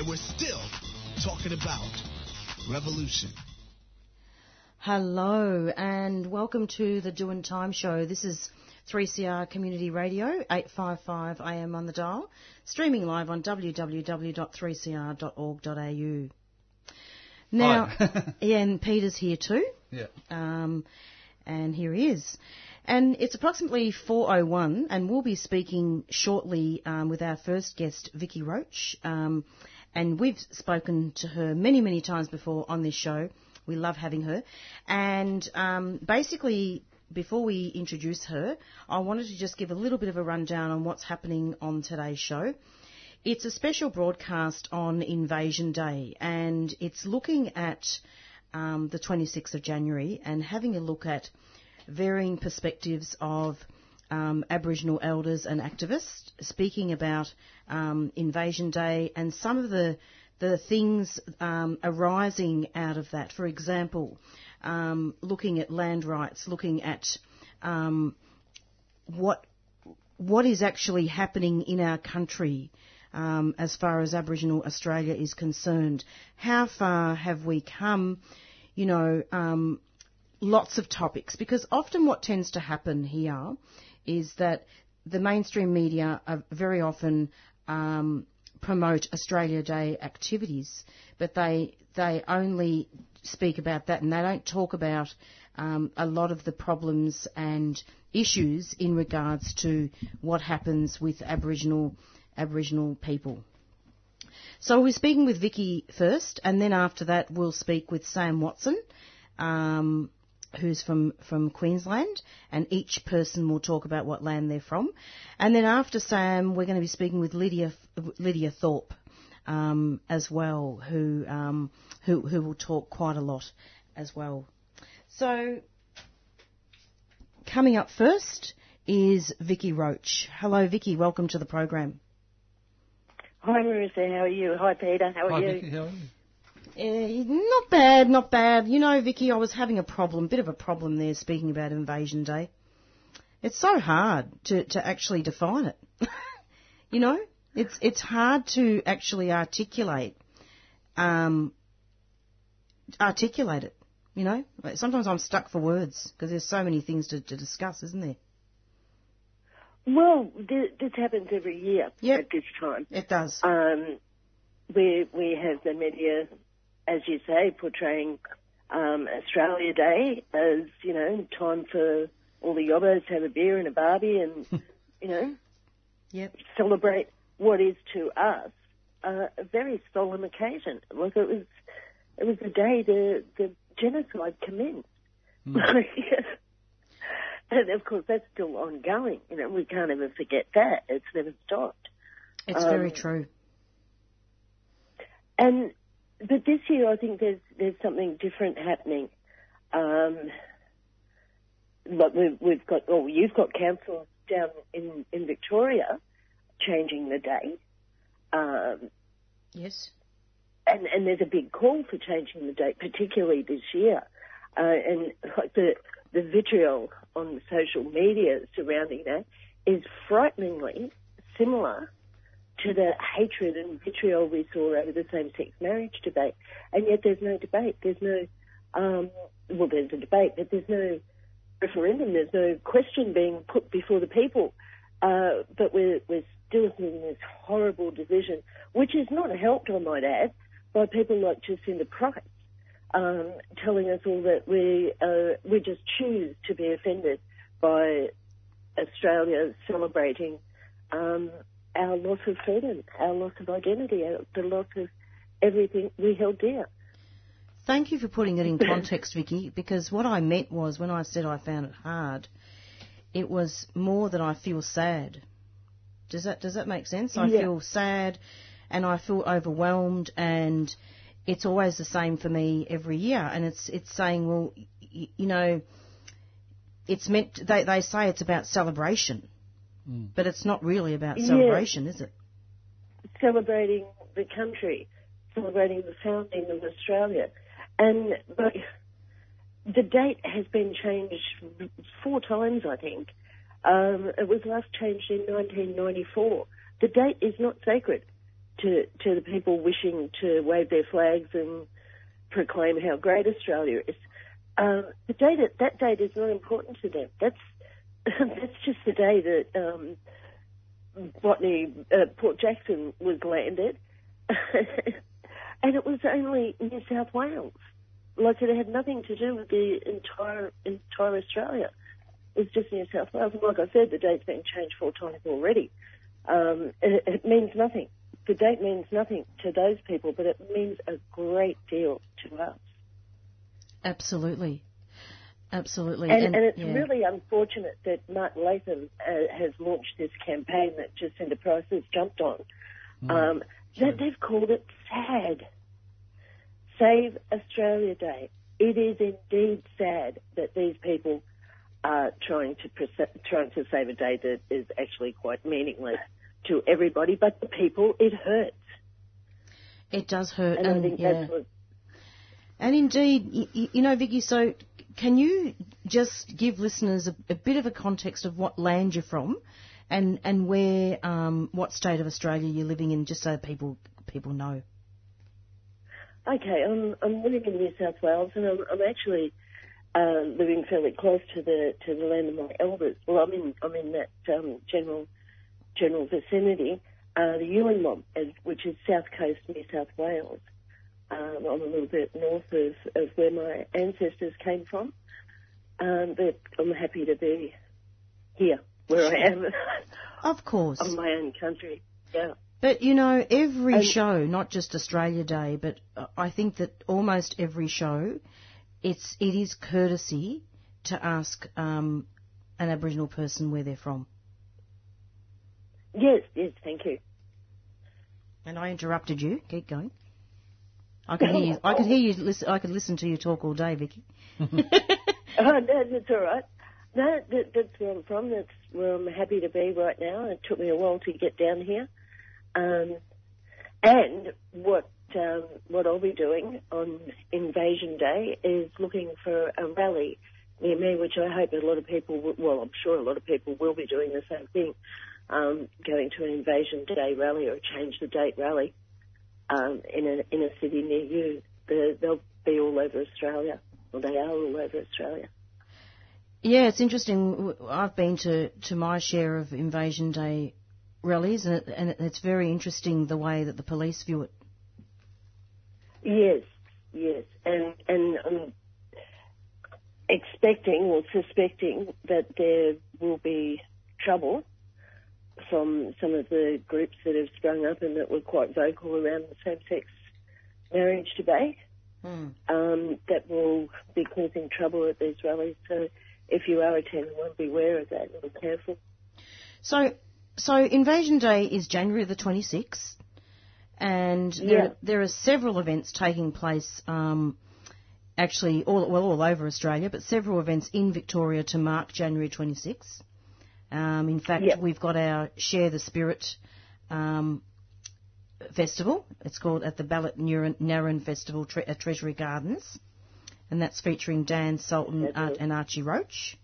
and we're still talking about revolution. Hello and welcome to the Doing Time Show. This is 3CR Community Radio, 855 AM on the dial, streaming live on www.3cr.org.au. Now, Ian Peter's here too. Yeah. Um, and here he is. And it's approximately 4.01 and we'll be speaking shortly um, with our first guest, Vicky Roach. Um, and we've spoken to her many, many times before on this show. We love having her. And um, basically, before we introduce her, I wanted to just give a little bit of a rundown on what's happening on today's show. It's a special broadcast on Invasion Day, and it's looking at um, the 26th of January and having a look at varying perspectives of um, Aboriginal elders and activists speaking about um, Invasion Day and some of the the things um, arising out of that. For example, um, looking at land rights, looking at um, what what is actually happening in our country um, as far as Aboriginal Australia is concerned. How far have we come? You know, lots of topics because often what tends to happen here is that the mainstream media very often um, promote Australia Day activities, but they they only speak about that and they don't talk about um, a lot of the problems and issues in regards to what happens with Aboriginal Aboriginal people. So we're speaking with Vicky first, and then after that we'll speak with Sam Watson. Um, who's from, from Queensland, and each person will talk about what land they're from. And then after Sam, we're going to be speaking with Lydia, Lydia Thorpe um, as well, who, um, who, who will talk quite a lot as well. So, coming up first is Vicky Roach. Hello, Vicky. Welcome to the program. Hi, Marissa. How are you? Hi, Peter. How are Hi, you? Vicky, how are you? Uh, not bad, not bad. You know, Vicky, I was having a problem, bit of a problem there, speaking about Invasion Day. It's so hard to, to actually define it. you know, it's it's hard to actually articulate, um, articulate it. You know, sometimes I'm stuck for words because there's so many things to, to discuss, isn't there? Well, th- this happens every year Yep. at this time. It does. Um, we we have the media, as you say, portraying um, Australia Day as you know time for all the yobbos to have a beer and a barbie and you know Yep. celebrate what is to us uh, a very solemn occasion. Like it was, it was the day the the genocide commenced. and of course, that's still ongoing. You know, we can't ever forget that. It's never stopped. It's very Um, true. And but this year, I think there's there's something different happening. Um, like we've, we've got, oh, you've got councils down in in Victoria changing the day. Um, Yes. and and there's a big call for changing the date, particularly this year. Uh, and like the the vitriol on social media surrounding that is frighteningly similar to the hatred and vitriol we saw over the same-sex marriage debate. And yet there's no debate. There's no um, well, there's a debate, but there's no referendum. There's no question being put before the people. Uh, but we're we're still seeing this horrible division, which is not helped, I might add, by people like Jacinta Price, um, telling us all that we uh, we just choose to be offended by Australia celebrating um, our loss of freedom, our loss of identity, our, the loss of everything we held dear. Thank you for putting it in context, Vicky, because what I meant was when I said I found it hard, it was more that I feel sad. Does that does that make sense? I Yeah. feel sad and I feel overwhelmed and it's always the same for me every year and it's it's saying well y- you know it's meant they they say it's about celebration. But it's not really about Yeah. celebration, is it? celebrating the country, celebrating the founding of Australia. And but the date has been changed four times, I think. Um, it was last changed in 1994. The date is not sacred to, to the people wishing to wave their flags and proclaim how great Australia is. Um, the date, that date is not important to them. That's that's just the day that um, Botany, uh, Port Jackson was landed, and it was only New South Wales. Like it had nothing to do with the entire entire Australia. It was just New South Wales. And like I said, the date's been changed four times already. Um, it, it means nothing. The date means nothing to those people, but it means a great deal to us. Absolutely. Absolutely. And, and, it's yeah. really unfortunate that Mark Latham uh, has launched this campaign that Jacinta Price has jumped on. um, that they've called it SAD. Save Australia Day. It is indeed sad that these people are trying to trying to save a day that is actually quite meaningless to everybody, but the people it hurts. It does hurt. And, I think yeah. that's what And indeed, you, you know, Vicky, so can you just give listeners a, a bit of a context of what land you're from and, and where, um, what state of Australia you're living in, just so people, people know? Okay, I'm I'm living in New South Wales, and I'm, I'm actually uh, living fairly close to the to the land of my elders. Well, I'm in I'm in that um, general general vicinity, uh, the Yuin Mob, which is south coast New South Wales. Um, I'm a little bit north of, of where my ancestors came from, um, but I'm happy to be here where I am Of course. on my own country. Yeah. But you know, every And- show, not just Australia Day, but uh, I think that almost every show, it's it is courtesy to ask um, an Aboriginal person where they're from. Yes, yes, thank you. And I interrupted you. Keep going. I could hear you. I could hear you. Listen, I could listen to you talk all day, Vicky. Oh, no, that's all right. No, that, that's where I'm from. That's where I'm happy to be right now. It took me a while to get down here. Um, and what um, what I'll be doing on Invasion Day is looking for a rally near me, which I hope a lot of people, will, well, I'm sure a lot of people will be doing the same thing, um, going to an Invasion Day rally or a Change the Date rally um, in a in a city near you. The, they'll be all over Australia, or they are all over Australia. Yeah, it's interesting. I've been to, to my share of Invasion Day rallies, and, it, and it's very interesting the way that the police view it. Yes, yes, and and I'm expecting or suspecting that there will be trouble from some of the groups that have sprung up and that were quite vocal around the same-sex marriage debate. Um, that will be causing trouble at these rallies. So, if you are attending one, beware of that and be careful. So, so Invasion Day is January the 26th, and Yeah. there, there are several events taking place. Um, actually, all well, all over Australia, but several events in Victoria to mark January 26th. Um, in fact, Yeah. we've got our Share the Spirit um, festival. It's called at the Ballot Narran Festival tre- at Treasury Gardens, and that's featuring Dan Sultan and Archie Roach.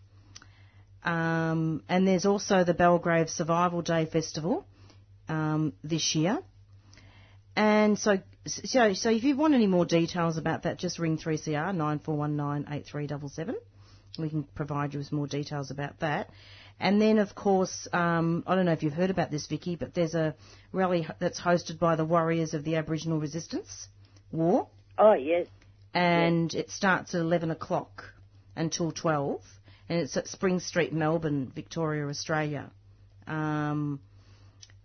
Um, and there's also the Belgrave Survival Day Festival um, this year. And so, so, so if you want any more details about that, just ring 3CR 9419 8377. We can provide you with more details about that. And then, of course, um, I don't know if you've heard about this, Vicky, but there's a rally that's hosted by the Warriors of the Aboriginal Resistance war, Oh, yes. and it starts at 11 o'clock until 12, and it's at Spring Street, Melbourne, Victoria, Australia. Um,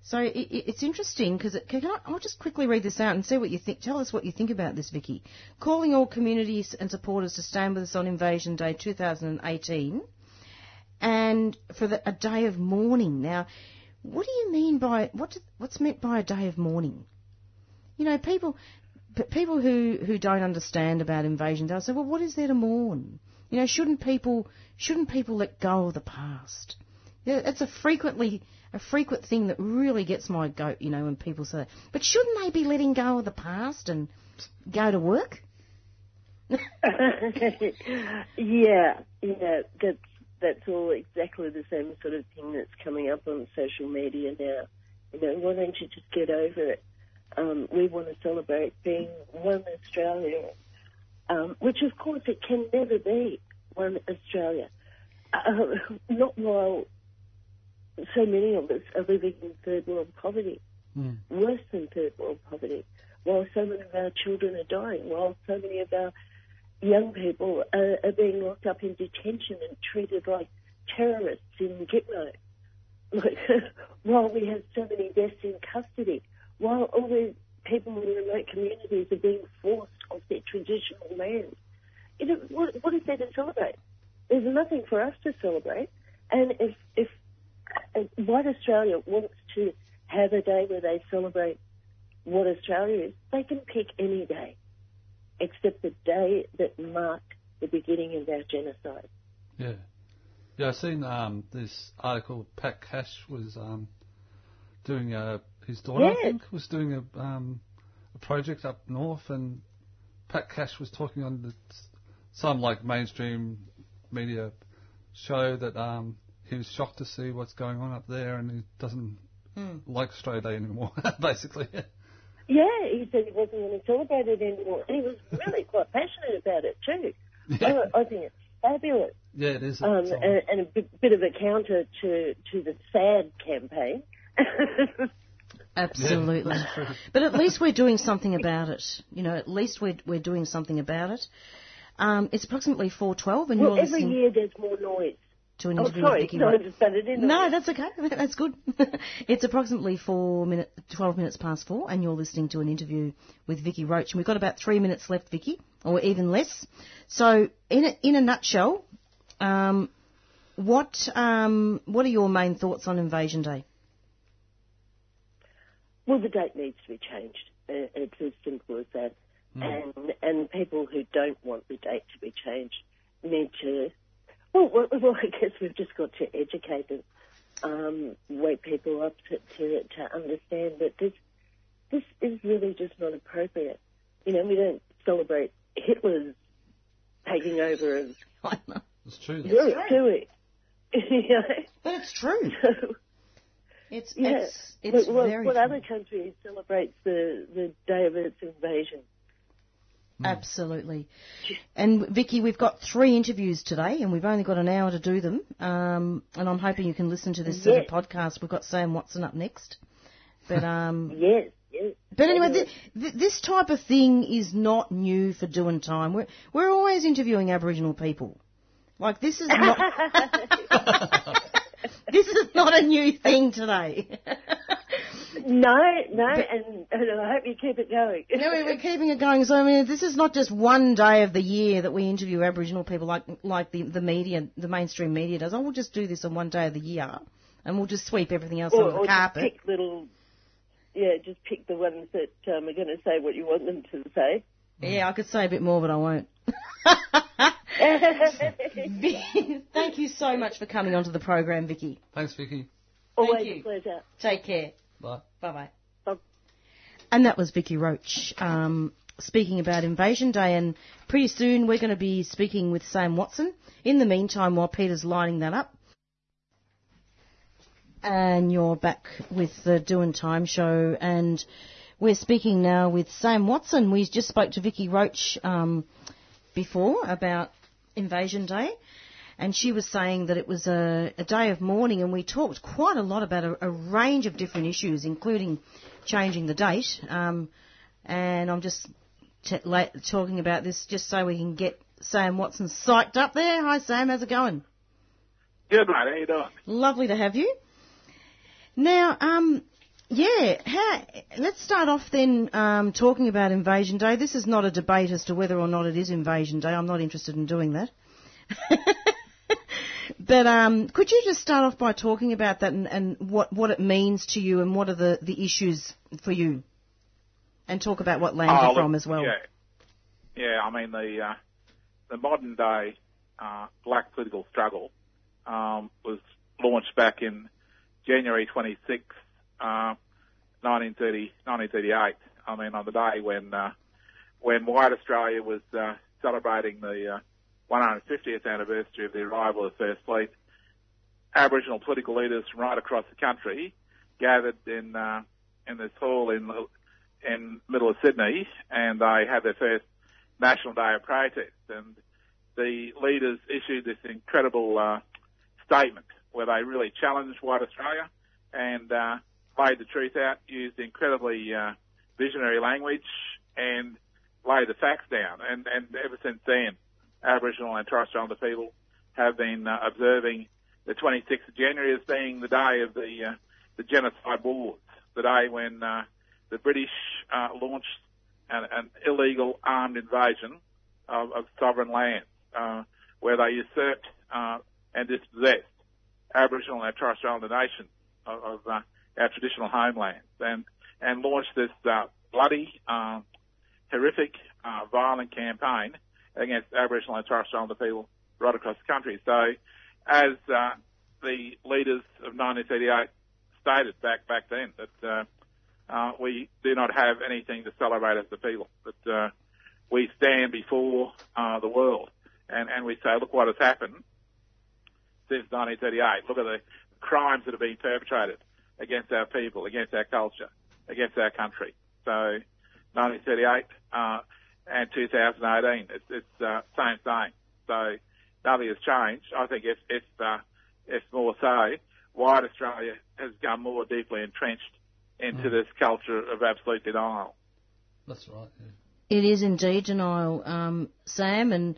so it, it, it's interesting because can I, I'll just quickly read this out and see what you think. Tell us what you think about this, Vicky. Calling all communities and supporters to stand with us on Invasion Day 2018, and for the, a day of mourning. Now, what do you mean by what? What's meant by a day of mourning? You know, people, people who who don't understand about Invasion Day say, well, what is there to mourn? You know, shouldn't people shouldn't people let go of the past? Yeah, it's a frequently a frequent thing that really gets my goat. You know, when people say, but shouldn't they be letting go of the past and go to work? yeah, yeah, that's that's all exactly the same sort of thing that's coming up on social media now. You know, why don't you just get over it? Um, we want to celebrate being one Australia, um, which of course it can never be one Australia. Uh, not while so many of us are living in third world poverty, Mm. worse than third world poverty, while so many of our children are dying, while so many of our young people are, are being locked up in detention and treated like terrorists in Gitmo, like, while we have so many deaths in custody, while all the people in remote communities are being forced off their traditional land. You know, what, what is there to celebrate? There's nothing for us to celebrate. And if, if White Australia wants to have a day where they celebrate what Australia is, they can pick any day, except the day that marked the beginning of our genocide. Yeah. Yeah, I've seen um, this article. Pat Cash was um, doing a, his daughter, I Yes. think, was doing a, um, a project up north, and Pat Cash was talking on the, some like mainstream media show that um, he was shocked to see what's going on up there, and he doesn't like Australia Day anymore, basically. Yeah, he said he wasn't going to celebrate it anymore. And he was really quite passionate about it too. I, I think it's fabulous. yeah, it is. Um, um, and, and a bit, bit of a counter to, to the sad campaign. Absolutely. that's true. but at least we're doing something about it. You know, at least we're we're doing something about it. Um, it's approximately four twelve, and well, you're every listening year there's more noise. To an Oh, interview sorry, with Vicky no, I just butted in. No, that's okay. That's good. it's approximately four minute, twelve minutes past four, and you're listening to an interview with Vicky Roach. And we've got about three minutes left, Vicky, or even less. So, in a, in a nutshell, um, what um, what are your main thoughts on Invasion Day? Well, the date needs to be changed. It's as simple as that. And and people who don't want the date to be changed need to. Well, well, well I guess we've just got to educate them, um, wake people up to, to to understand that this this is really just not appropriate. You know, we don't celebrate Hitler's taking over of it's true. Europe, do we? you know? But it's true. So, It's yeah. it's, it's what, what- very what true. other country celebrates the, the day of its invasion? Absolutely. And Vicky, we've got three interviews today, and we've only got an hour to do them. Um, and I'm hoping you can listen to this Yes. sort of podcast. We've got Sam Watson up next. But um, Yes, yes. but anyway, th- th- this type of thing is not new for doing time. We're we're always interviewing Aboriginal people. Like this is not this is not a new thing today. No, no, and, and I hope you keep it going. No, we- we're keeping it going. So I mean, this is not just one day of the year that we interview Aboriginal people, like like the the media, the mainstream media does. Oh, we'll just do this on one day of the year, and we'll just sweep everything else or, under or the just carpet. pick little, yeah, just pick the ones that um, are going to say what you want them to say. Yeah, I could say a bit more, but I won't. Thank you so much for coming onto the program, Vicky. Thanks, Vicky. Always you. a pleasure. Take care. Bye. Bye bye. Bye. And that was Vicky Roach um, speaking about Invasion Day. And pretty soon we're going to be speaking with Sam Watson. In the meantime, while Peter's lining that up, and you're back with the Doing Time show, and we're speaking now with Sam Watson. We just spoke to Vicky Roach um, before about Invasion Day, and she was saying that it was a, a day of mourning, and we talked quite a lot about a, a range of different issues, including changing the date. Um, and I'm just t- la- talking about this just so we can get Sam Watson psyched up there. Hi, Sam. How's it going? Good, mate. How you doing? Lovely to have you. Now, um, yeah, how, let's start off then um, talking about Invasion Day. This is not a debate as to whether or not it is Invasion Day. I'm not interested in doing that. but um, could you just start off by talking about that and, and, what, what it means to you and what are the, the issues for you? And talk about what land Oh, you're from as well. Yeah, yeah. I mean the uh, the modern day uh, black political struggle um, was launched back in January 26, uh, 1930, 1938. I mean on the day when uh, when White Australia was uh, celebrating the uh, 150th anniversary of the arrival of the First Fleet. Aboriginal political leaders from right across the country gathered in uh, in this hall in in middle of Sydney, and they had their first national day of protest. And the leaders issued this incredible uh, statement where they really challenged white Australia and uh, laid the truth out, used incredibly uh, visionary language, and laid the facts down. And, and ever since then, Aboriginal and Torres Strait Islander people have been uh, observing the 26th of January as being the day of the uh, the genocide wars, the day when uh, the British uh, launched an, an illegal armed invasion of, of sovereign lands, uh, where they usurped uh, and dispossessed Aboriginal and Torres Strait Islander nations of, of our traditional homelands, and and launched this bloody, um, horrific, violent campaign against Aboriginal and Torres Strait Islander people right across the country. So, as uh, the leaders of 1938 stated back back then, that uh, uh, we do not have anything to celebrate as the people, but uh, we stand before uh, the world and, and we say, look what has happened since 1938. Look at the crimes that have been perpetrated against our people, against our culture, against our country. So 1938 uh, and 2018, it's, it's uh, same thing. So nothing has changed. I think if if uh, if more so, white Australia has gone more deeply entrenched into this culture of absolute denial. That's right. Yeah. It is indeed denial, um, Sam, and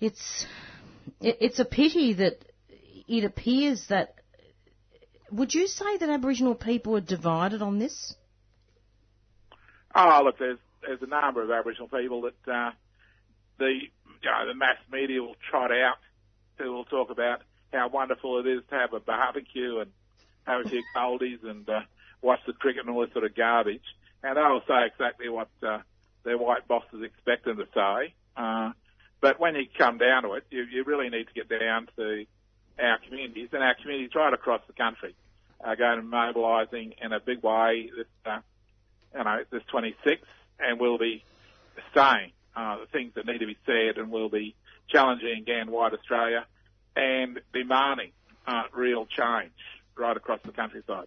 it's it, it's a pity that it appears that. Would you say that Aboriginal people are divided on this? Oh, look, there's there's a number of Aboriginal people that uh, the you know, the mass media will trot out who will talk about how wonderful it is to have a barbecue and have a few coldies and uh, watch the cricket and all this sort of garbage. And they'll say exactly what uh, their white bosses expect them to say. Uh, but when you come down to it, you, you really need to get down to our communities, and our communities right across the country are going to mobilising in a big way this, uh, you know, this 26th, and we'll be saying uh, the things that need to be said, and we'll be challenging again white Australia and demanding uh, real change right across the countryside.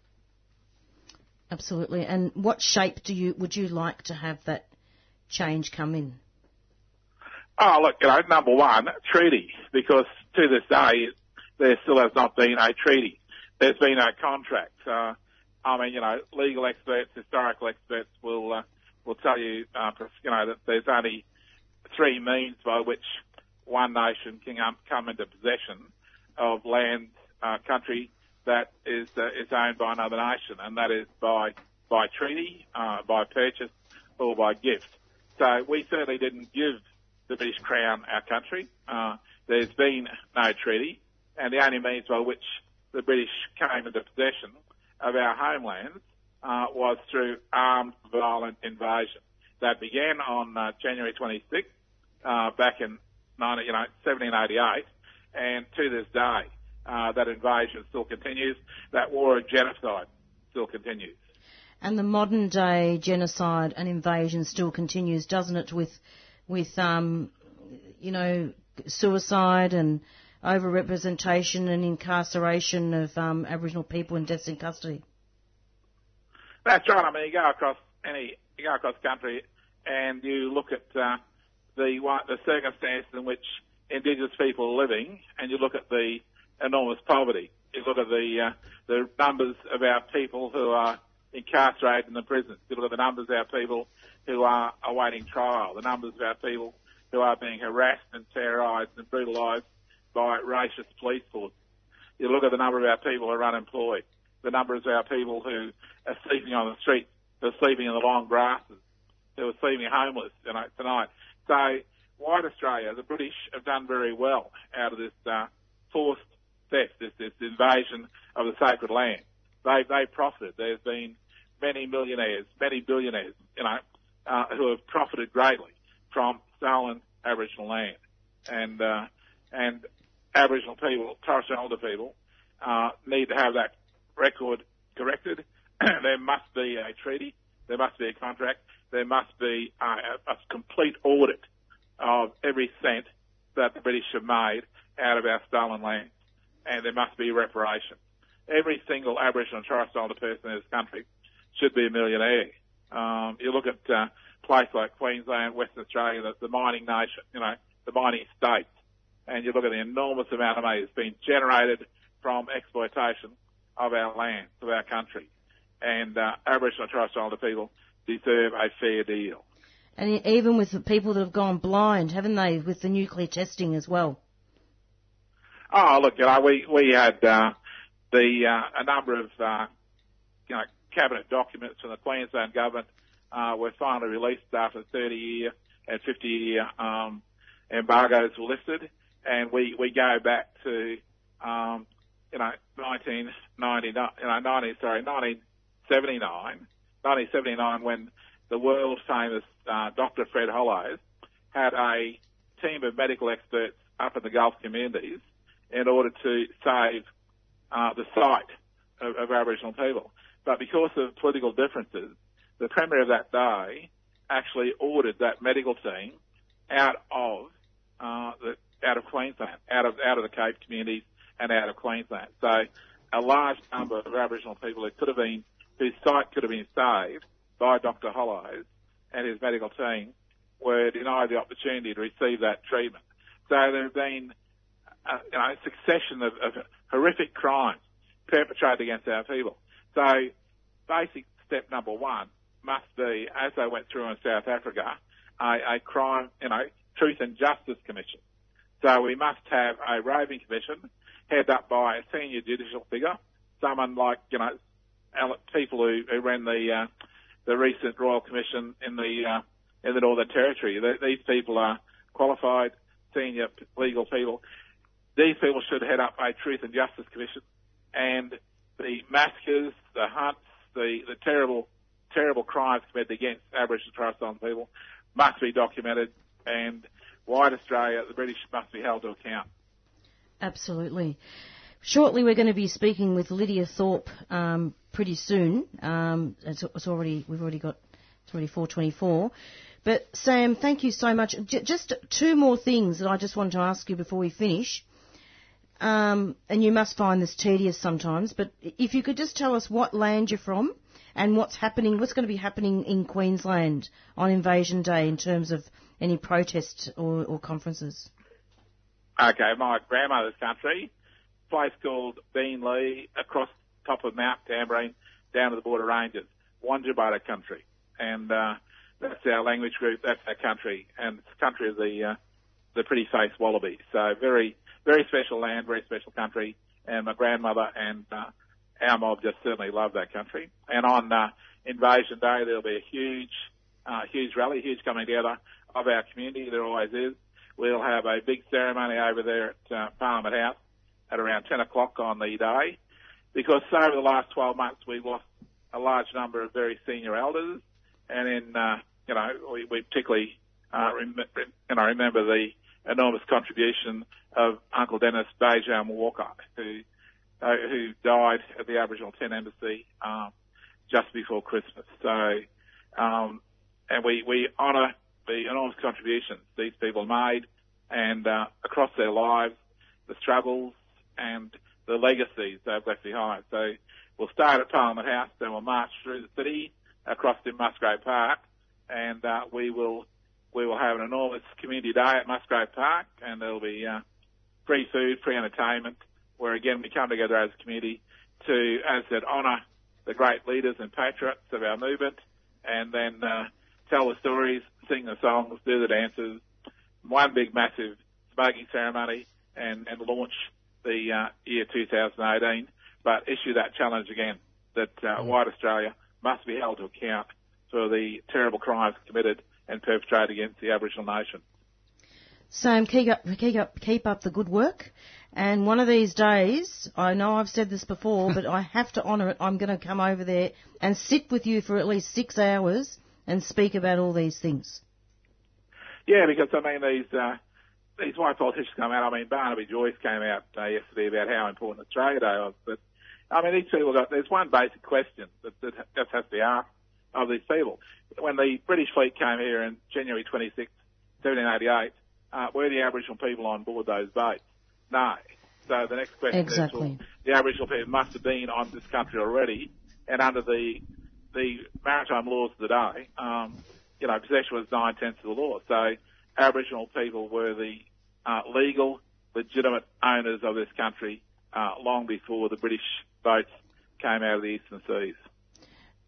Absolutely. And what shape do you would you like to have that change come in? Oh, look, you know, number one, treaty, because to this day, there still has not been a treaty. There's been no contract. Uh, I mean, you know, legal experts, historical experts will uh, will tell you, uh, you know, that there's only three means by which one nation can come into possession of land, uh, country that is uh, is owned by another nation, and that is by by treaty, uh, by purchase, or by gift. So we certainly didn't give the British Crown our country. Uh, there's been no treaty, and the only means by which the British came into possession of our homelands uh, was through armed, violent invasion. That began on uh, January 26th, uh, back in 19, you know, 1788, and to this day, uh, that invasion still continues. That war of genocide still continues. And the modern day genocide and invasion still continues, doesn't it? With, with um, you know, suicide and overrepresentation and incarceration of um, Aboriginal people in deaths in custody. That's right. I mean, you go across any, you go across country, and you look at uh, the the circumstances in which Indigenous people are living, and you look at the enormous poverty. You look at the uh, the numbers of our people who are incarcerated in the prisons. You look at the numbers of our people who are awaiting trial, the numbers of our people who are being harassed and terrorised and brutalised by racist police forces. You look at the number of our people who are unemployed, the number of our people who are sleeping on the streets, who are sleeping in the long grasses, who are sleeping homeless you know, tonight. So, white Australia, the British have done very well out of this uh, forced theft, this, this invasion of the sacred land. They they profited. There's been many millionaires, many billionaires, you know, uh, who have profited greatly from stolen Aboriginal land, and uh, and Aboriginal people, Torres Strait Islander people, uh, need to have that record corrected. there must be a treaty. There must be a contract. There must be a, a complete audit of every cent that the British have made out of our stolen land, and there must be reparation. Every single Aboriginal and Torres Strait Islander person in this country should be a millionaire. Um, you look at uh, place like Queensland, Western Australia, the, the mining nation, you know, the mining states, and you look at the enormous amount of money that's been generated from exploitation of our land, of our country. And uh, Aboriginal and Torres Strait Islander people deserve a fair deal. And even with the people that have gone blind, haven't they, with the nuclear testing as well? Oh, look, you know, we, we had uh, the uh, a number of uh, you know, cabinet documents from the Queensland government uh, were finally released after 30 year and 50 year um, embargoes were lifted, and we we go back to um, you know 1999, you know 19 sorry 1979, 1979 when the world famous uh, Dr. Fred Hollows had a team of medical experts up in the Gulf communities in order to save uh, the sight of, of Aboriginal people. But because of political differences, the Premier of that day actually ordered that medical team out of uh, the, out of Queensland, out of out of the Cape communities and out of Queensland. So a large number of Aboriginal people who could have been whose sight could have been saved by Dr. Hollows and his medical team were denied the opportunity to receive that treatment. So there have been a, you know, succession of, of horrific crimes perpetrated against our people. So basic step number one must be, as they went through in South Africa, a, a crime, you know, truth and justice commission. So we must have a roving commission headed up by a senior judicial figure, someone like, you know, people who, who ran the, uh, the recent Royal Commission in the, uh, in the Northern Territory. These people are qualified senior legal people. These people should head up a Truth and Justice Commission and the massacres, the hunts, the, the terrible, terrible crimes committed against Aboriginal Torres people must be documented and white Australia, the British must be held to account. Absolutely. Shortly, we're going to be speaking with Lydia Thorpe um, pretty soon. Um, it's, it's, already we've already got it's already 4:24. But Sam, thank you so much. J- just two more things that I just want to ask you before we finish. Um, and you must find this tedious sometimes, but if you could just tell us what land you're from and what's happening, what's going to be happening in Queensland on Invasion Day in terms of any protests or, or conferences. Okay, my grandmother's country, place called Beenleigh, across top of Mount Tamborine, down to the border ranges, Wandjabara country, and uh, that's our language group, that's our country, and it's the country of the uh, the pretty face wallaby. So very very special land, very special country, and my grandmother and uh, our mob just certainly love that country. And on uh, Invasion Day, there'll be a huge, uh, huge rally, huge coming together of our community. There always is. We'll have a big ceremony over there at uh, Parliament House at around 10 o'clock on the day, because over the last 12 months we've lost a large number of very senior elders, and in uh, you know we, we particularly uh, rem- you know remember the enormous contribution of Uncle Dennis Bajam Walker, who uh, who died at the Aboriginal Tent Embassy um, just before Christmas. So, um, and we we honour the enormous contributions these people made, and uh, across their lives, the struggles and the legacies they've left behind. So, we'll start at Parliament House, then we'll march through the city across to Musgrave Park, and uh, we will we will have an enormous community day at Musgrave Park, and there'll be uh, free food, free entertainment, where again we come together as a community to, as I said, honour the great leaders and patriots of our movement, and then uh, tell the stories, sing the songs, do the dances, one big massive smoking ceremony, and, and launch the uh, year 2018. But issue that challenge again that uh, white Australia must be held to account for the terrible crimes committed and perpetrated against the Aboriginal nation. Sam, keep up, keep up, keep up the good work. And one of these days, I know I've said this before, but I have to honour it. I'm going to come over there and sit with you for at least six hours and speak about all these things. Yeah, because I mean these uh, these white politicians come out. I mean Barnaby Joyce came out uh, yesterday about how important Australia Day was, but I mean these people got. There's one basic question that, that just has to be asked of these people. When the British fleet came here in January 26, 1788, uh, were the Aboriginal people on board those boats? No. So the next question exactly. is, well, the Aboriginal people must have been on this country already, and under the the maritime laws of the day, um, you know, possession was nine tenths of the law. So Aboriginal people were the uh, legal, legitimate owners of this country uh, long before the British boats came out of the eastern seas.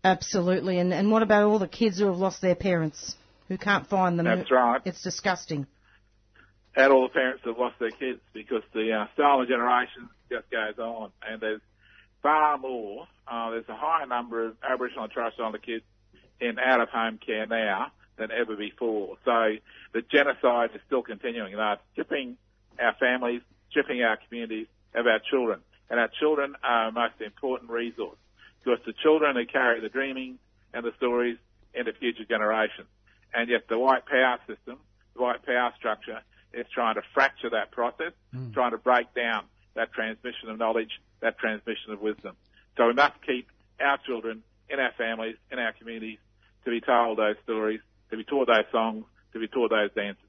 Absolutely. And and what about all the kids who have lost their parents, who can't find them? That's right. It's disgusting. And all the parents have lost their kids because the uh, stolen generation just goes on, and there's far more. Uh, there's a higher number of Aboriginal and Torres Strait Islander kids in out-of-home care now than ever before. So the genocide is still continuing. They're stripping our families, stripping our communities of our children. And our children are our most important resource because the children who carry the dreaming and the stories into future generations. And yet the white power system, the white power structure is trying to fracture that process, mm. trying to break down that transmission of knowledge, that transmission of wisdom. So we must keep our children in our families, in our communities, to be told those stories, to be taught those songs, to be taught those dances.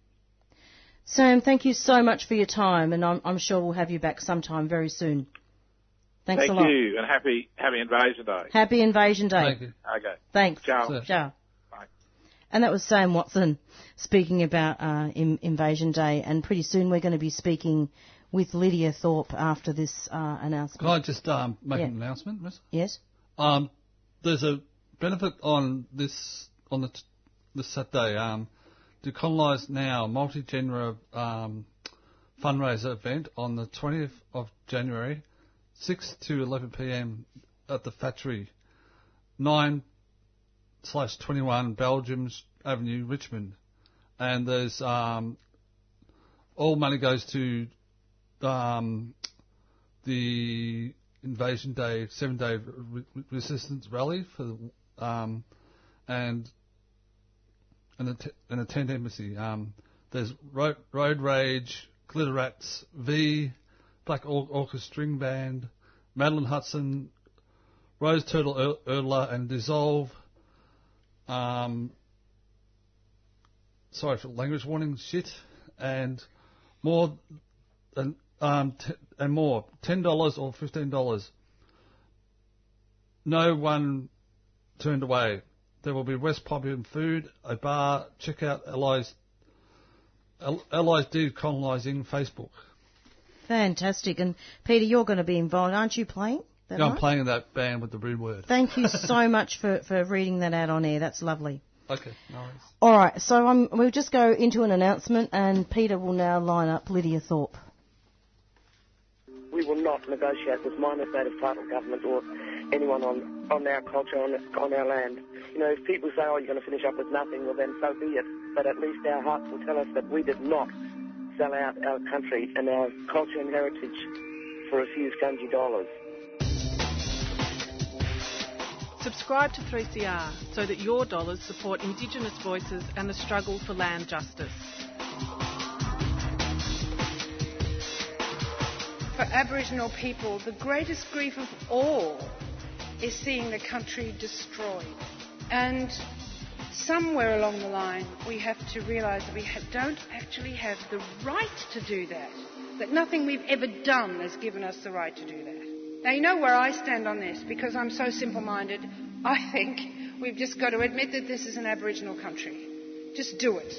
Sam, thank you so much for your time, and I'm, I'm sure we'll have you back sometime very soon. Thanks thank a lot. Thank you, and happy Happy Invasion Day. Happy Invasion Day. Thank you. Okay. Thanks. Ciao. Ciao. Bye. And that was Sam Watson speaking about uh, in, Invasion Day, and pretty soon we're going to be speaking with Lydia Thorpe after this uh, announcement. Can I just um, make Yeah. an announcement, Miss? Yes. Um, there's a benefit on this on the t- this Saturday. Um, Decolonise Now multi-genre um, fundraiser event on the 20th of January, 6 to 11 p.m. at the Factory, 9 slash 21 Belgium's Avenue, Richmond, and there's um, all money goes to um, the Invasion Day, seven day re- resistance rally for um, and an, att- an embassy. Um, there's road, road Rage, Glitter Rats, V, Black Or- String Band, Madeline Hudson, Rose Turtle Ur- Ertler, and Dissolve. Um, sorry for language warning, shit, and more than um, t- and more, ten dollars or fifteen dollars. No one turned away. There will be West Papua food, a bar. Check out Allies Al- Allies Decolonising Facebook. Fantastic. And Peter, you're going to be involved, aren't you? Playing? That I'm playing in that band with the rude word. Thank you so much for, for reading that out on air. That's lovely. Okay, worries. All right, so um, we'll just go into an announcement, and Peter will now line up Lydia Thorpe. We will not negotiate with miner native title government or anyone on, on our culture, on, on our land. You know, if people say, oh, you're going to finish up with nothing, well then so be it. But at least our hearts will tell us that we did not sell out our country and our culture and heritage for a few scungy dollars. Subscribe to 3CR so that your dollars support Indigenous voices and the struggle for land justice. For Aboriginal people, the greatest grief of all is seeing the country destroyed. And somewhere along the line, we have to realise that we don't actually have the right to do that. That nothing we've ever done has given us the right to do that. Now, you know where I stand on this because I'm so simple minded. I think we've just got to admit that this is an Aboriginal country. Just do it.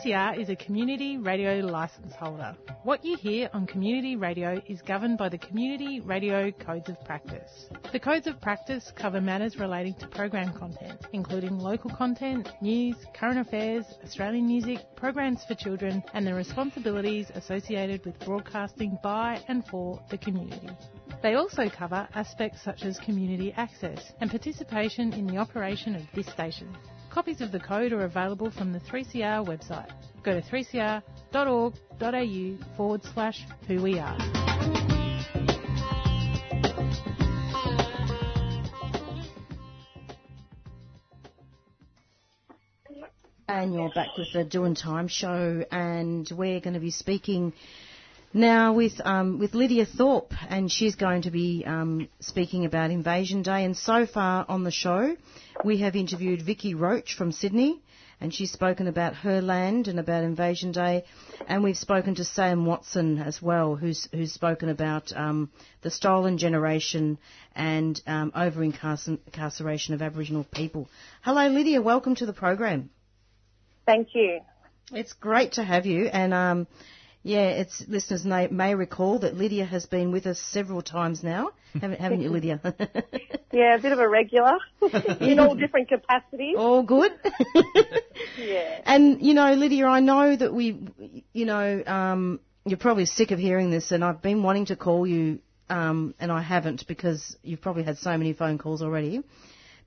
3CR is a community radio licence holder. What you hear on community radio is governed by the Community Radio Codes of Practice. The Codes of Practice cover matters relating to program content, including local content, news, current affairs, Australian music, programs for children, and the responsibilities associated with broadcasting by and for the community. They also cover aspects such as community access and participation in the operation of this station. Copies of the code are available from the 3CR website. Go to 3cr.org.au forward slash who we are. And you're back with the Doing Time show, and we're going to be speaking now with um, with Lydia Thorpe, and she's going to be um, speaking about Invasion Day. And so far on the show, we have interviewed Vicky Roach from Sydney, and she's spoken about her land and about Invasion Day. And we've spoken to Sam Watson as well, who's who's spoken about um, the stolen generation and um, over incarceration of Aboriginal people. Hello, Lydia. Welcome to the program. Thank you. It's great to have you, and um, yeah, it's listeners may, may, recall that Lydia has been with us several times now, haven't, haven't you, Lydia? yeah, a bit of a regular in all different capacities. All good. yeah. And you know, Lydia, I know that we, you know, um, you're probably sick of hearing this, and I've been wanting to call you, um, and I haven't because you've probably had so many phone calls already.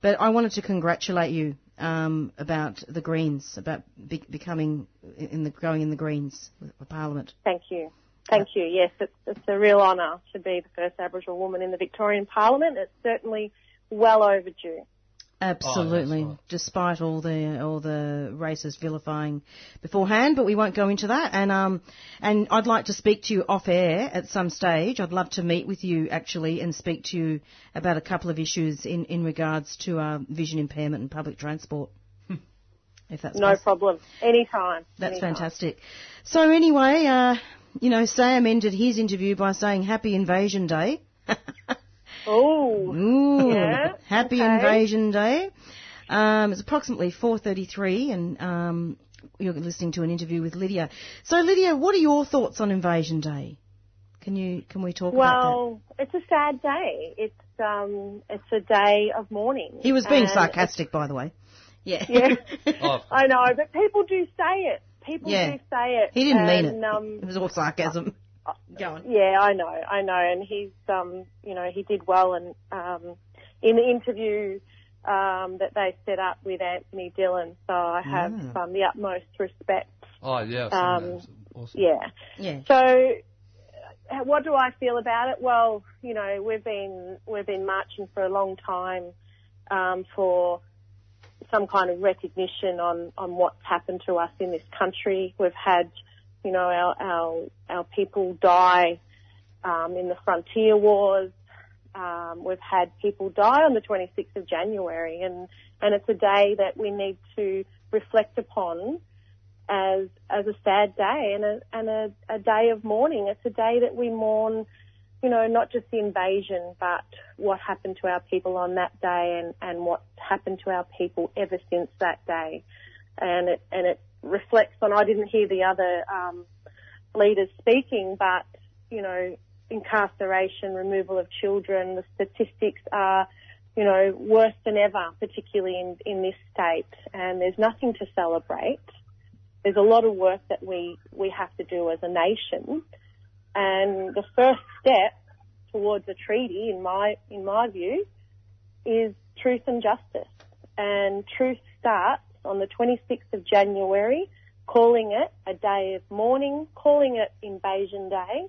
But I wanted to congratulate you um, about the Greens, about be- becoming in the going in the Greens for Parliament. Thank you. Thank you. Yes, it's, it's a real honour to be the first Aboriginal woman in the Victorian Parliament. It's certainly well overdue. Absolutely, Oh, right. despite all the all the racist vilifying beforehand, but we won't go into that. And um, and I'd like to speak to you off air at some stage. I'd love to meet with you actually and speak to you about a couple of issues in in regards to uh, vision impairment and public transport. if that's No possible. problem. Anytime. That's Anytime. fantastic. So anyway, uh, you know, Sam ended his interview by saying Happy Invasion Day. Oh. Ooh, Yeah, Happy okay. Invasion Day. Um, it's approximately 4.33 and um, you're listening to an interview with Lydia. So Lydia, what are your thoughts on Invasion Day? Can you can we talk about Well, it's a sad day. It's um, it's a day of mourning. He was being sarcastic, by the way. Yeah. Yeah. Oh, I know, but people do say it. People Yeah. do say it. he didn't mean it. Um, it was all sarcasm. Go on. Yeah, I know, I know, and he's, um, you know, he did well, and um, in the interview um, that they set up with Anthony Dillon, so I have Mm. um, the utmost respect. oh yeah. Um, that. Awesome. Yeah. Yeah. So, uh, what do I feel about it? Well, you know, we've been we've been marching for a long time um, for some kind of recognition on on what's happened to us in this country. We've had, you know, our our our people die um, in the frontier wars. Um, we've had people die on the 26th of January, and and it's a day that we need to reflect upon as as a sad day and a and a, a day of mourning. It's a day that we mourn, you know, not just the invasion, but what happened to our people on that day and and what's happened to our people ever since that day. And it and it reflects on. I didn't hear the other um, leaders speaking, but you know, incarceration, removal of children, the statistics are you know, worse than ever, particularly in, in this state, and there's nothing to celebrate there's a lot of work that we, we have to do as a nation. And the first step towards a treaty, in my, in my view, is truth and justice. And truth starts on the 26th of January, calling it a day of mourning, calling it Invasion Day,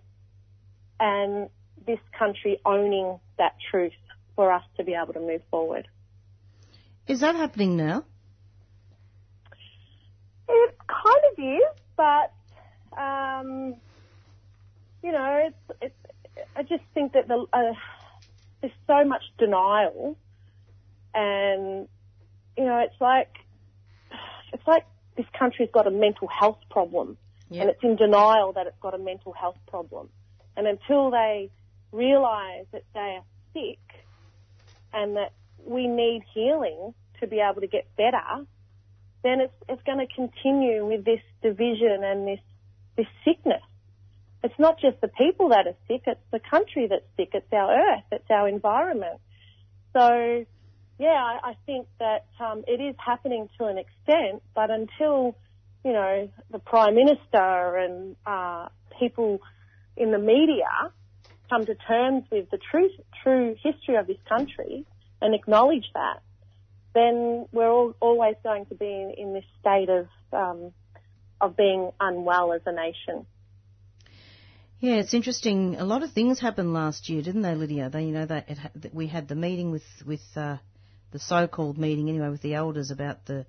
and this country owning that truth for us to be able to move forward. Is that happening now? It kind of is, but um, you know, it's, it's. I just think that the uh, there's so much denial, and you know, it's like it's like this country's got a mental health problem, and it's in denial that it's got a mental health problem, and until they realise that they are sick and that we need healing to be able to get better, then it's it's going to continue with this division and this this sickness. It's not just the people that are sick; it's the country that's sick. It's our earth. It's our environment. So, yeah, I, I think that um, it is happening to an extent, but until you know the prime minister and uh, people in the media come to terms with the true true history of this country and acknowledge that, then we're all, always going to be in, in this state of um, of being unwell as a nation. Yeah, it's interesting. A lot of things happened last year, didn't they, Lydia? They, you know, they, it, we had the meeting with with uh, the so-called meeting anyway with the elders about the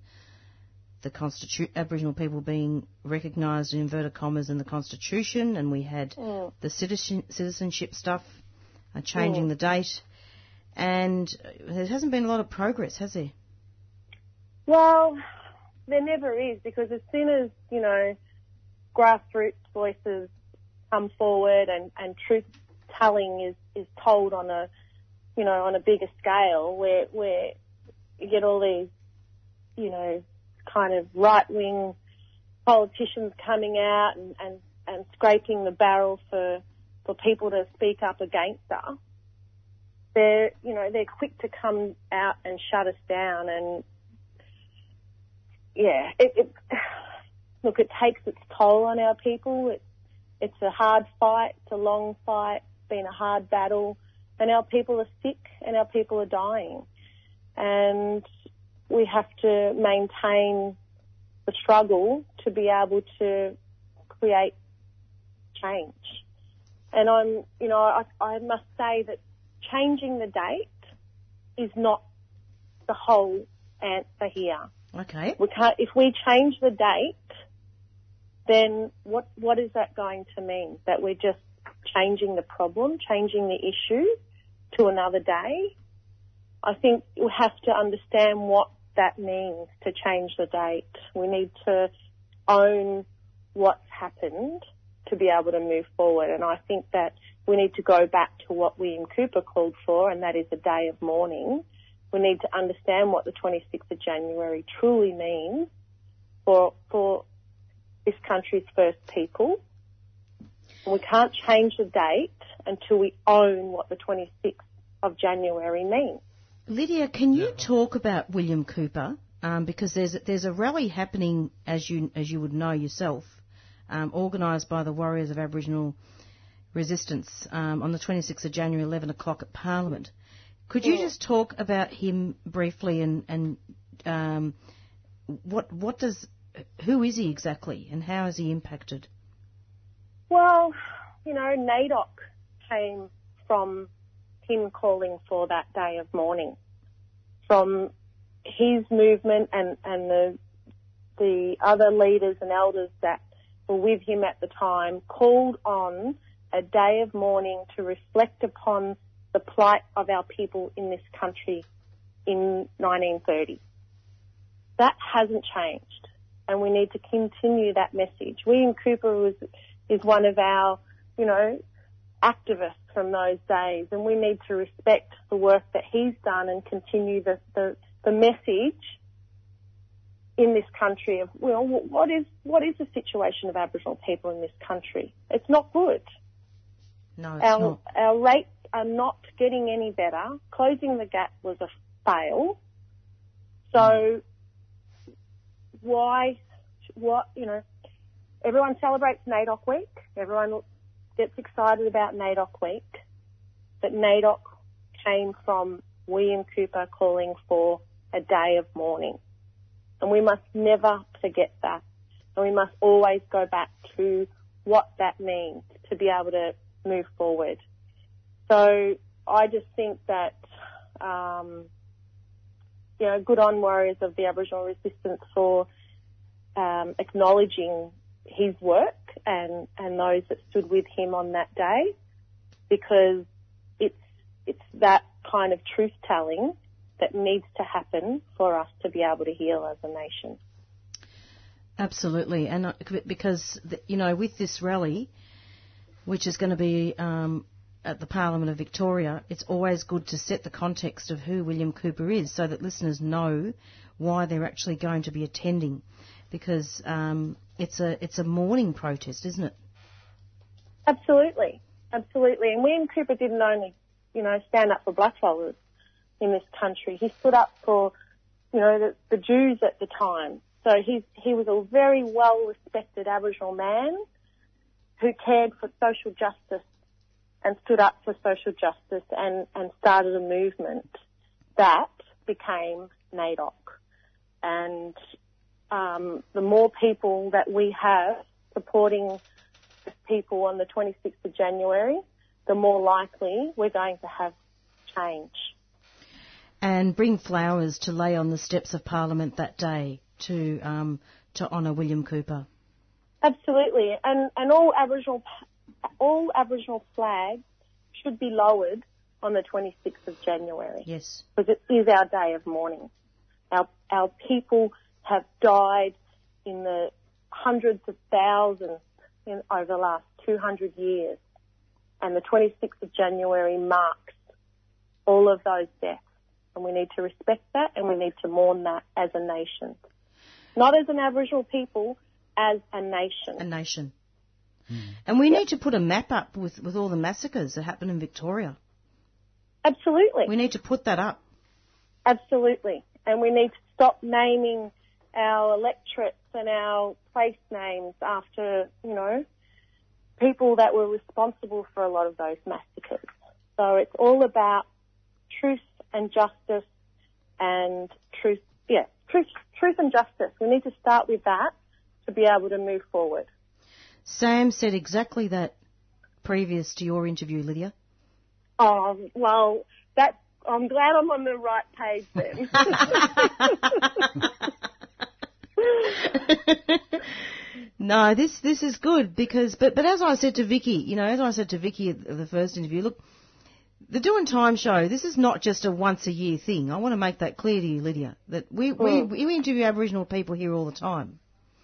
the Constitu- Aboriginal people being recognised in inverted commas in the Constitution, and we had Mm. the citizen, citizenship stuff, uh, changing Mm. the date, and there hasn't been a lot of progress, has there? Well, there never is because as soon as you know grassroots voices come forward and, and truth telling is, is told on a you know on a bigger scale, where where you get all these you know kind of right wing politicians coming out and, and, and scraping the barrel for for people to speak up against us. They're you know they're quick to come out and shut us down and yeah, it, it look, it takes its toll on our people. It, it's a hard fight. It's a long fight. It's been a hard battle, and our people are sick and our people are dying, and we have to maintain the struggle to be able to create change. And I'm, you know, I, I must say that changing the date is not the whole answer here. Okay. We can't, if we change the date, then what, what is that going to mean? That we're just changing the problem, changing the issue to another day? I think we have to understand what that means to change the date. We need to own what's happened to be able to move forward. And I think that we need to go back to what William Cooper called for, and that is a day of mourning. We need to understand what the 26th of January truly means for, for this country's first people. And we can't change the date until we own what the 26th of January means. Lydia, can you talk about William Cooper? Um, because there's there's a rally happening, as you as you would know yourself, um, organised by the Warriors of Aboriginal Resistance um, on the 26th of January, 11 o'clock at Parliament. Could you Yeah. just talk about him briefly and and um, what what does who is he exactly and how has he impacted? Well, you know, NAIDOC came from him calling for that day of mourning, from his movement and, and the the other leaders and elders that were with him at the time called on a day of mourning to reflect upon the plight of our people in this country in 1930. That hasn't changed, and we need to continue that message. William Cooper was is one of our, you know, activists from those days, and we need to respect the work that he's done and continue the the, the message in this country of well, what is what is the situation of Aboriginal people in this country? It's not good. No, it's Our not. our rates are not getting any better. Closing the gap was a fail. So why, what you know, everyone celebrates NAIDOC Week. Everyone gets excited about NAIDOC Week, but NAIDOC came from William Cooper calling for a day of mourning. And we must never forget that. And we must always go back to what that means to be able to move forward. So I just think that, um, you know, good on warriors of the Aboriginal resistance for um, acknowledging his work and, and those that stood with him on that day because it's, it's that kind of truth telling that needs to happen for us to be able to heal as a nation. Absolutely, and uh, because you know, with this rally, which is going to be um, at the Parliament of Victoria, it's always good to set the context of who William Cooper is, so that listeners know why they're actually going to be attending, because um, it's a it's a morning protest, isn't it? Absolutely, absolutely. And William Cooper didn't only, you know, stand up for blackfellas in this country. He stood up for, you know, the, the Jews at the time. So he's he was a very well respected Aboriginal man who cared for social justice and stood up for social justice and, and started a movement that became NAIDOC. And um, the more people that we have supporting people on the 26th of January, the more likely we're going to have change. And bring flowers to lay on the steps of Parliament that day to um, to honour William Cooper. Absolutely, and and all Aboriginal all Aboriginal flags should be lowered on the 26th of January. Yes, because it is our day of mourning. Our our people have died in the hundreds of thousands in, over the last 200 years, and the 26th of January marks all of those deaths, and we need to respect that, and we need to mourn that as a nation, not as an Aboriginal people, as a nation. A nation. And we need to put a map up with, with all the massacres that happened in Victoria. Absolutely. We need to put that up. Absolutely. And we need to stop naming our electorates and our place names after, you know, people that were responsible for a lot of those massacres. So it's all about truth and justice and truth, yeah, truth, truth and justice. We need to start with that to be able to move forward. Sam said exactly that previous to your interview, Lydia. Oh, well, that, I'm glad I'm on the right page then. no, this this is good because, but but as I said to Vicky, you know, as I said to Vicky at the first interview, look, the Doing Time show, this is not just a once a year thing. I want to make that clear to you, Lydia, that we Mm. we, we interview Aboriginal people here all the time.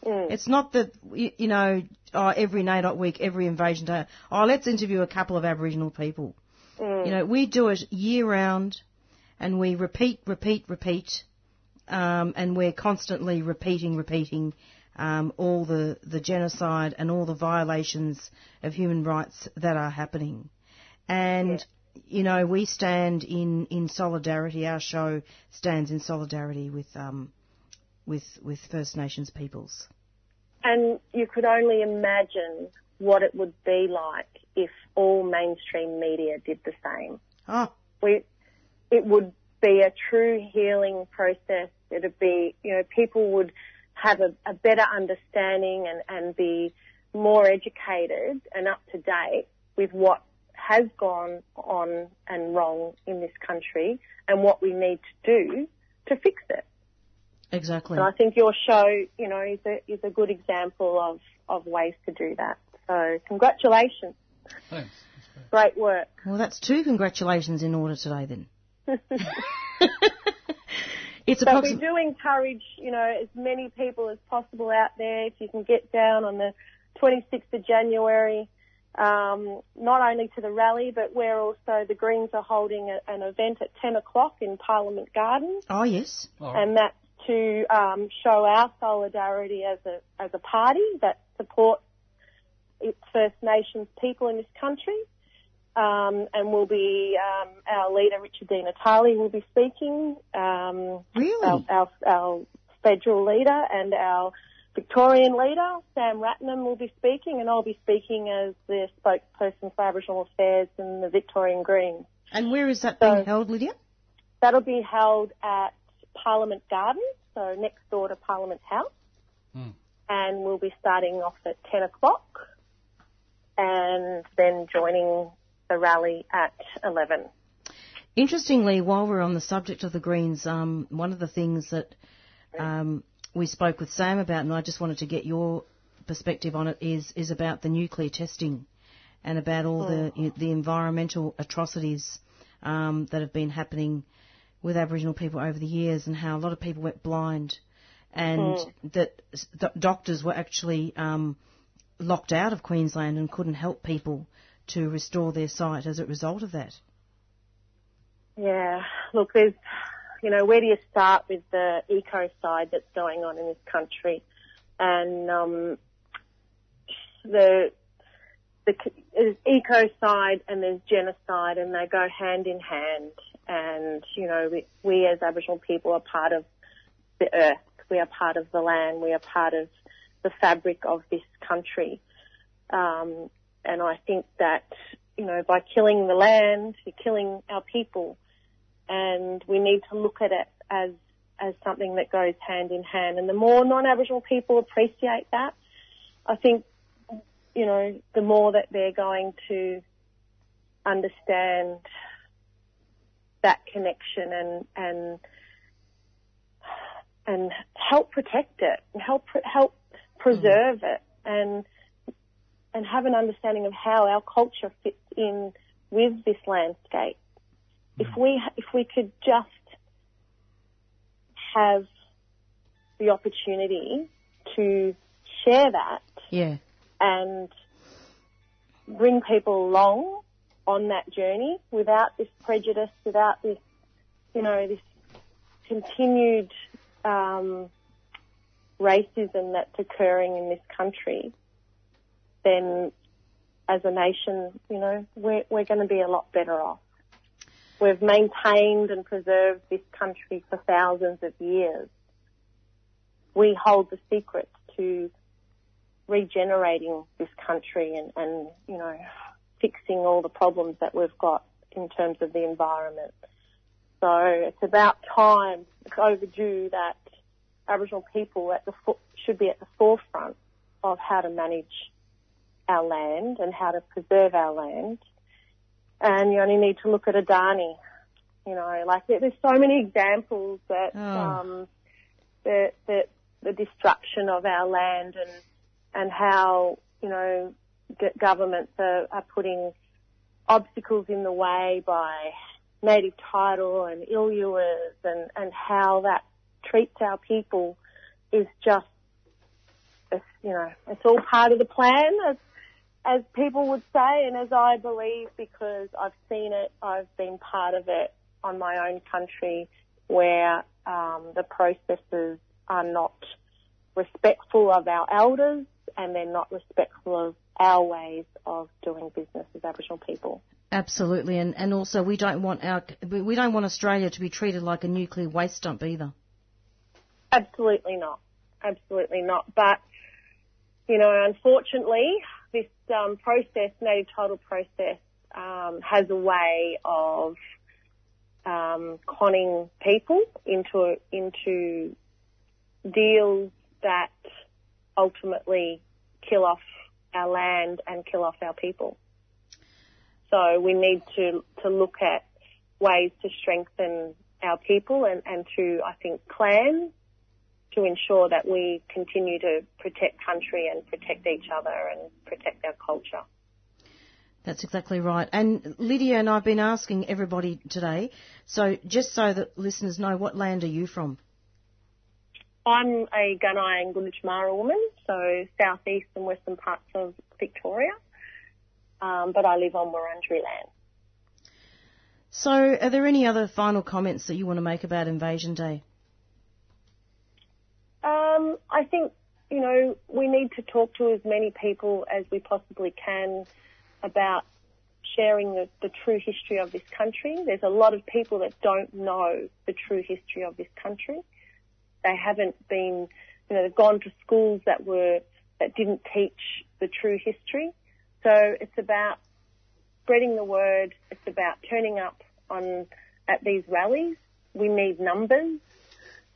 Mm. It's not that you, you know oh, every NAIDOC week, every invasion day. Oh, let's interview a couple of Aboriginal people. Mm. You know, we do it year round, and we repeat, repeat, repeat, um, and we're constantly repeating, repeating um, all the the genocide and all the violations of human rights that are happening. And you know, we stand in in solidarity. Our show stands in solidarity with um, with with First Nations peoples. And you could only imagine what it would be like if all mainstream media did the same. Oh, We, it would be a true healing process. It'd be, you know, people would have a, a better understanding and, and be more educated and up to date with what has gone on and wrong in this country and what we need to do to fix it. exactly. And I think your show, you know, is a, is a good example of, of ways to do that. So congratulations. Thanks. Great work. Well, that's two congratulations in order today then. It's but we do encourage, you know, as many people as possible out there. If you can get down on the 26th of January, um, not only to the rally, but where also the Greens are holding a, an event at 10 o'clock in Parliament Gardens. Oh yes. and that's to um, show our solidarity as a as a party that supports its First Nations people in this country. Um, and will be um, our leader Richard Di Natale will be speaking. Um, Really? Our, our, our federal leader and our Victorian leader Sam Ratnam will be speaking, and I'll be speaking as the spokesperson for Aboriginal Affairs in the Victorian Greens. And where is that So- being held, Lydia? That'll be held at Parliament Gardens, so next door to Parliament House. Hmm. And we'll be starting off at 10 o'clock and then joining the rally at 11. Interestingly, while we're on the subject of the Greens, um, one of the things that um, we spoke with Sam about, and I just wanted to get your perspective on it, is is about the nuclear testing and about all the the environmental atrocities um, that have been happening with Aboriginal people over the years, and how a lot of people went blind, and that s- doctors were actually um, locked out of Queensland and couldn't help people to restore their sight as a result of that. Yeah, look, there's, you know, where do you start with the eco side that's going on in this country? And um, the the there's ecocide and there's genocide, and they go hand in hand. And you know, we, we as Aboriginal people are part of the earth. We are part of the land. We are part of the fabric of this country. Um, and I think that you know, by killing the land, you're killing our people, and we need to look at it as as something that goes hand in hand. And the more non-Aboriginal people appreciate that, I think you know, the more that they're going to understand that connection and and and help protect it and help help preserve mm. it and and have an understanding of how our culture fits in with this landscape. If we if we could just have the opportunity to share that, yeah, and bring people along on that journey without this prejudice, without this, you know, this continued um, racism that's occurring in this country, then as a nation, you know, we're, we're going to be a lot better off. We've maintained and preserved this country for thousands of years. We hold the secret to regenerating this country and, and, you know, fixing all the problems that we've got in terms of the environment. So it's about time, it's overdue that Aboriginal people at the fo- should be at the forefront of how to manage our land and how to preserve our land. And you only need to look at Adani. You know, like there's so many examples that oh. um, that that the destruction of our land and and how, you know, governments are, are putting obstacles in the way by native title and ILUAs and, and how that treats our people is just, you know, it's all part of the plan as, as people would say and as I believe because I've seen it, I've been part of it on my own country where um, the processes are not respectful of our elders and they're not respectful of our ways of doing business as Aboriginal people. Absolutely, and, and also we don't want our we don't want Australia to be treated like a nuclear waste dump either. Absolutely not. Absolutely not. But you know, unfortunately, this um, process, native title process, um, has a way of um, conning people into into deals that ultimately kill off our land and kill off our people. So we need to, to look at ways to strengthen our people and, and to, I think, plan to ensure that we continue to protect country and protect each other and protect our culture. That's exactly right. And Lydia and I've been asking everybody today, so just so that listeners know, what land are you from? I'm a Gunai and Gunditjmara woman, so southeast and western parts of Victoria, um, but I live on Wurundjeri land. So, are there any other final comments that you want to make about Invasion Day? Um, I think, you know, we need to talk to as many people as we possibly can about sharing the, the true history of this country. There's a lot of people that don't know the true history of this country. They haven't been, you know, they've gone to schools that were, that didn't teach the true history. So it's about spreading the word. It's about turning up on, at these rallies. We need numbers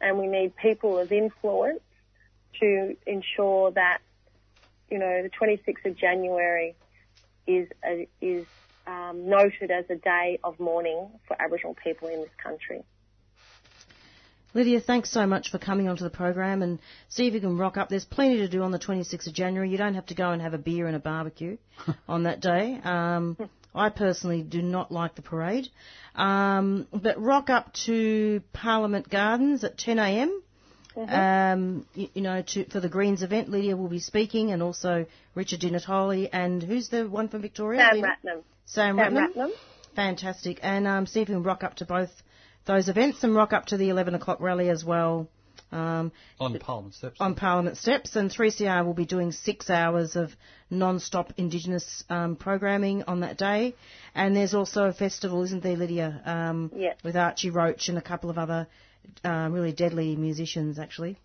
and we need people of influence to ensure that, you know, the 26th of January is, a, is um, noted as a day of mourning for Aboriginal people in this country. Lydia, thanks so much for coming onto the program and see if you can rock up. There's plenty to do on the 26th of January. You don't have to go and have a beer and a barbecue on that day. Um, I personally do not like the parade. Um, but rock up to Parliament Gardens at 10 a.m. Mm-hmm. Um, you, you, know, to, for the Greens event, Lydia will be speaking, and also Richard Di Natale, and who's the one from Victoria? Sam Ratnam. Sam, Sam Ratnam. Ratnam. Fantastic. And um, see if you can rock up to both those events and rock up to the 11 o'clock rally as well. Um, On Parliament steps. on Parliament steps, and 3CR will be doing six hours of non-stop Indigenous um, programming on that day. And there's also a festival, isn't there, Lydia? Um, Yeah. With Archie Roach and a couple of other uh, really deadly musicians, actually.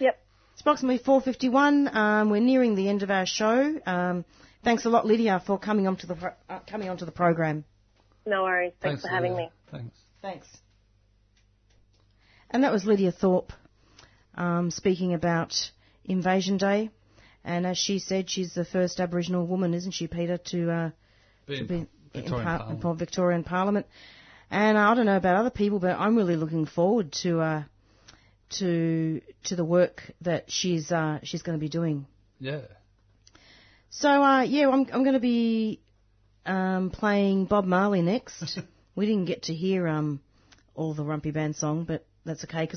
Yep. It's approximately 4:51. Um, we're nearing the end of our show. Um, thanks a lot, Lydia, for coming onto the pro- uh, coming onto the program. No worries. Thanks, for having me. Thanks. Thanks. And that was Lydia Thorpe um, speaking about Invasion Day. And as she said, she's the first Aboriginal woman, isn't she, Peter, to, uh, Be to in be in, Victorian par- Parliament. Victorian Parliament. And I don't know about other people, but I'm really looking forward to uh, to to the work that she's uh, she's going to be doing. Yeah. So uh, yeah, I'm I'm going to be um, playing Bob Marley next. we didn't get to hear um, all the Rumpy Band song, but that's okay because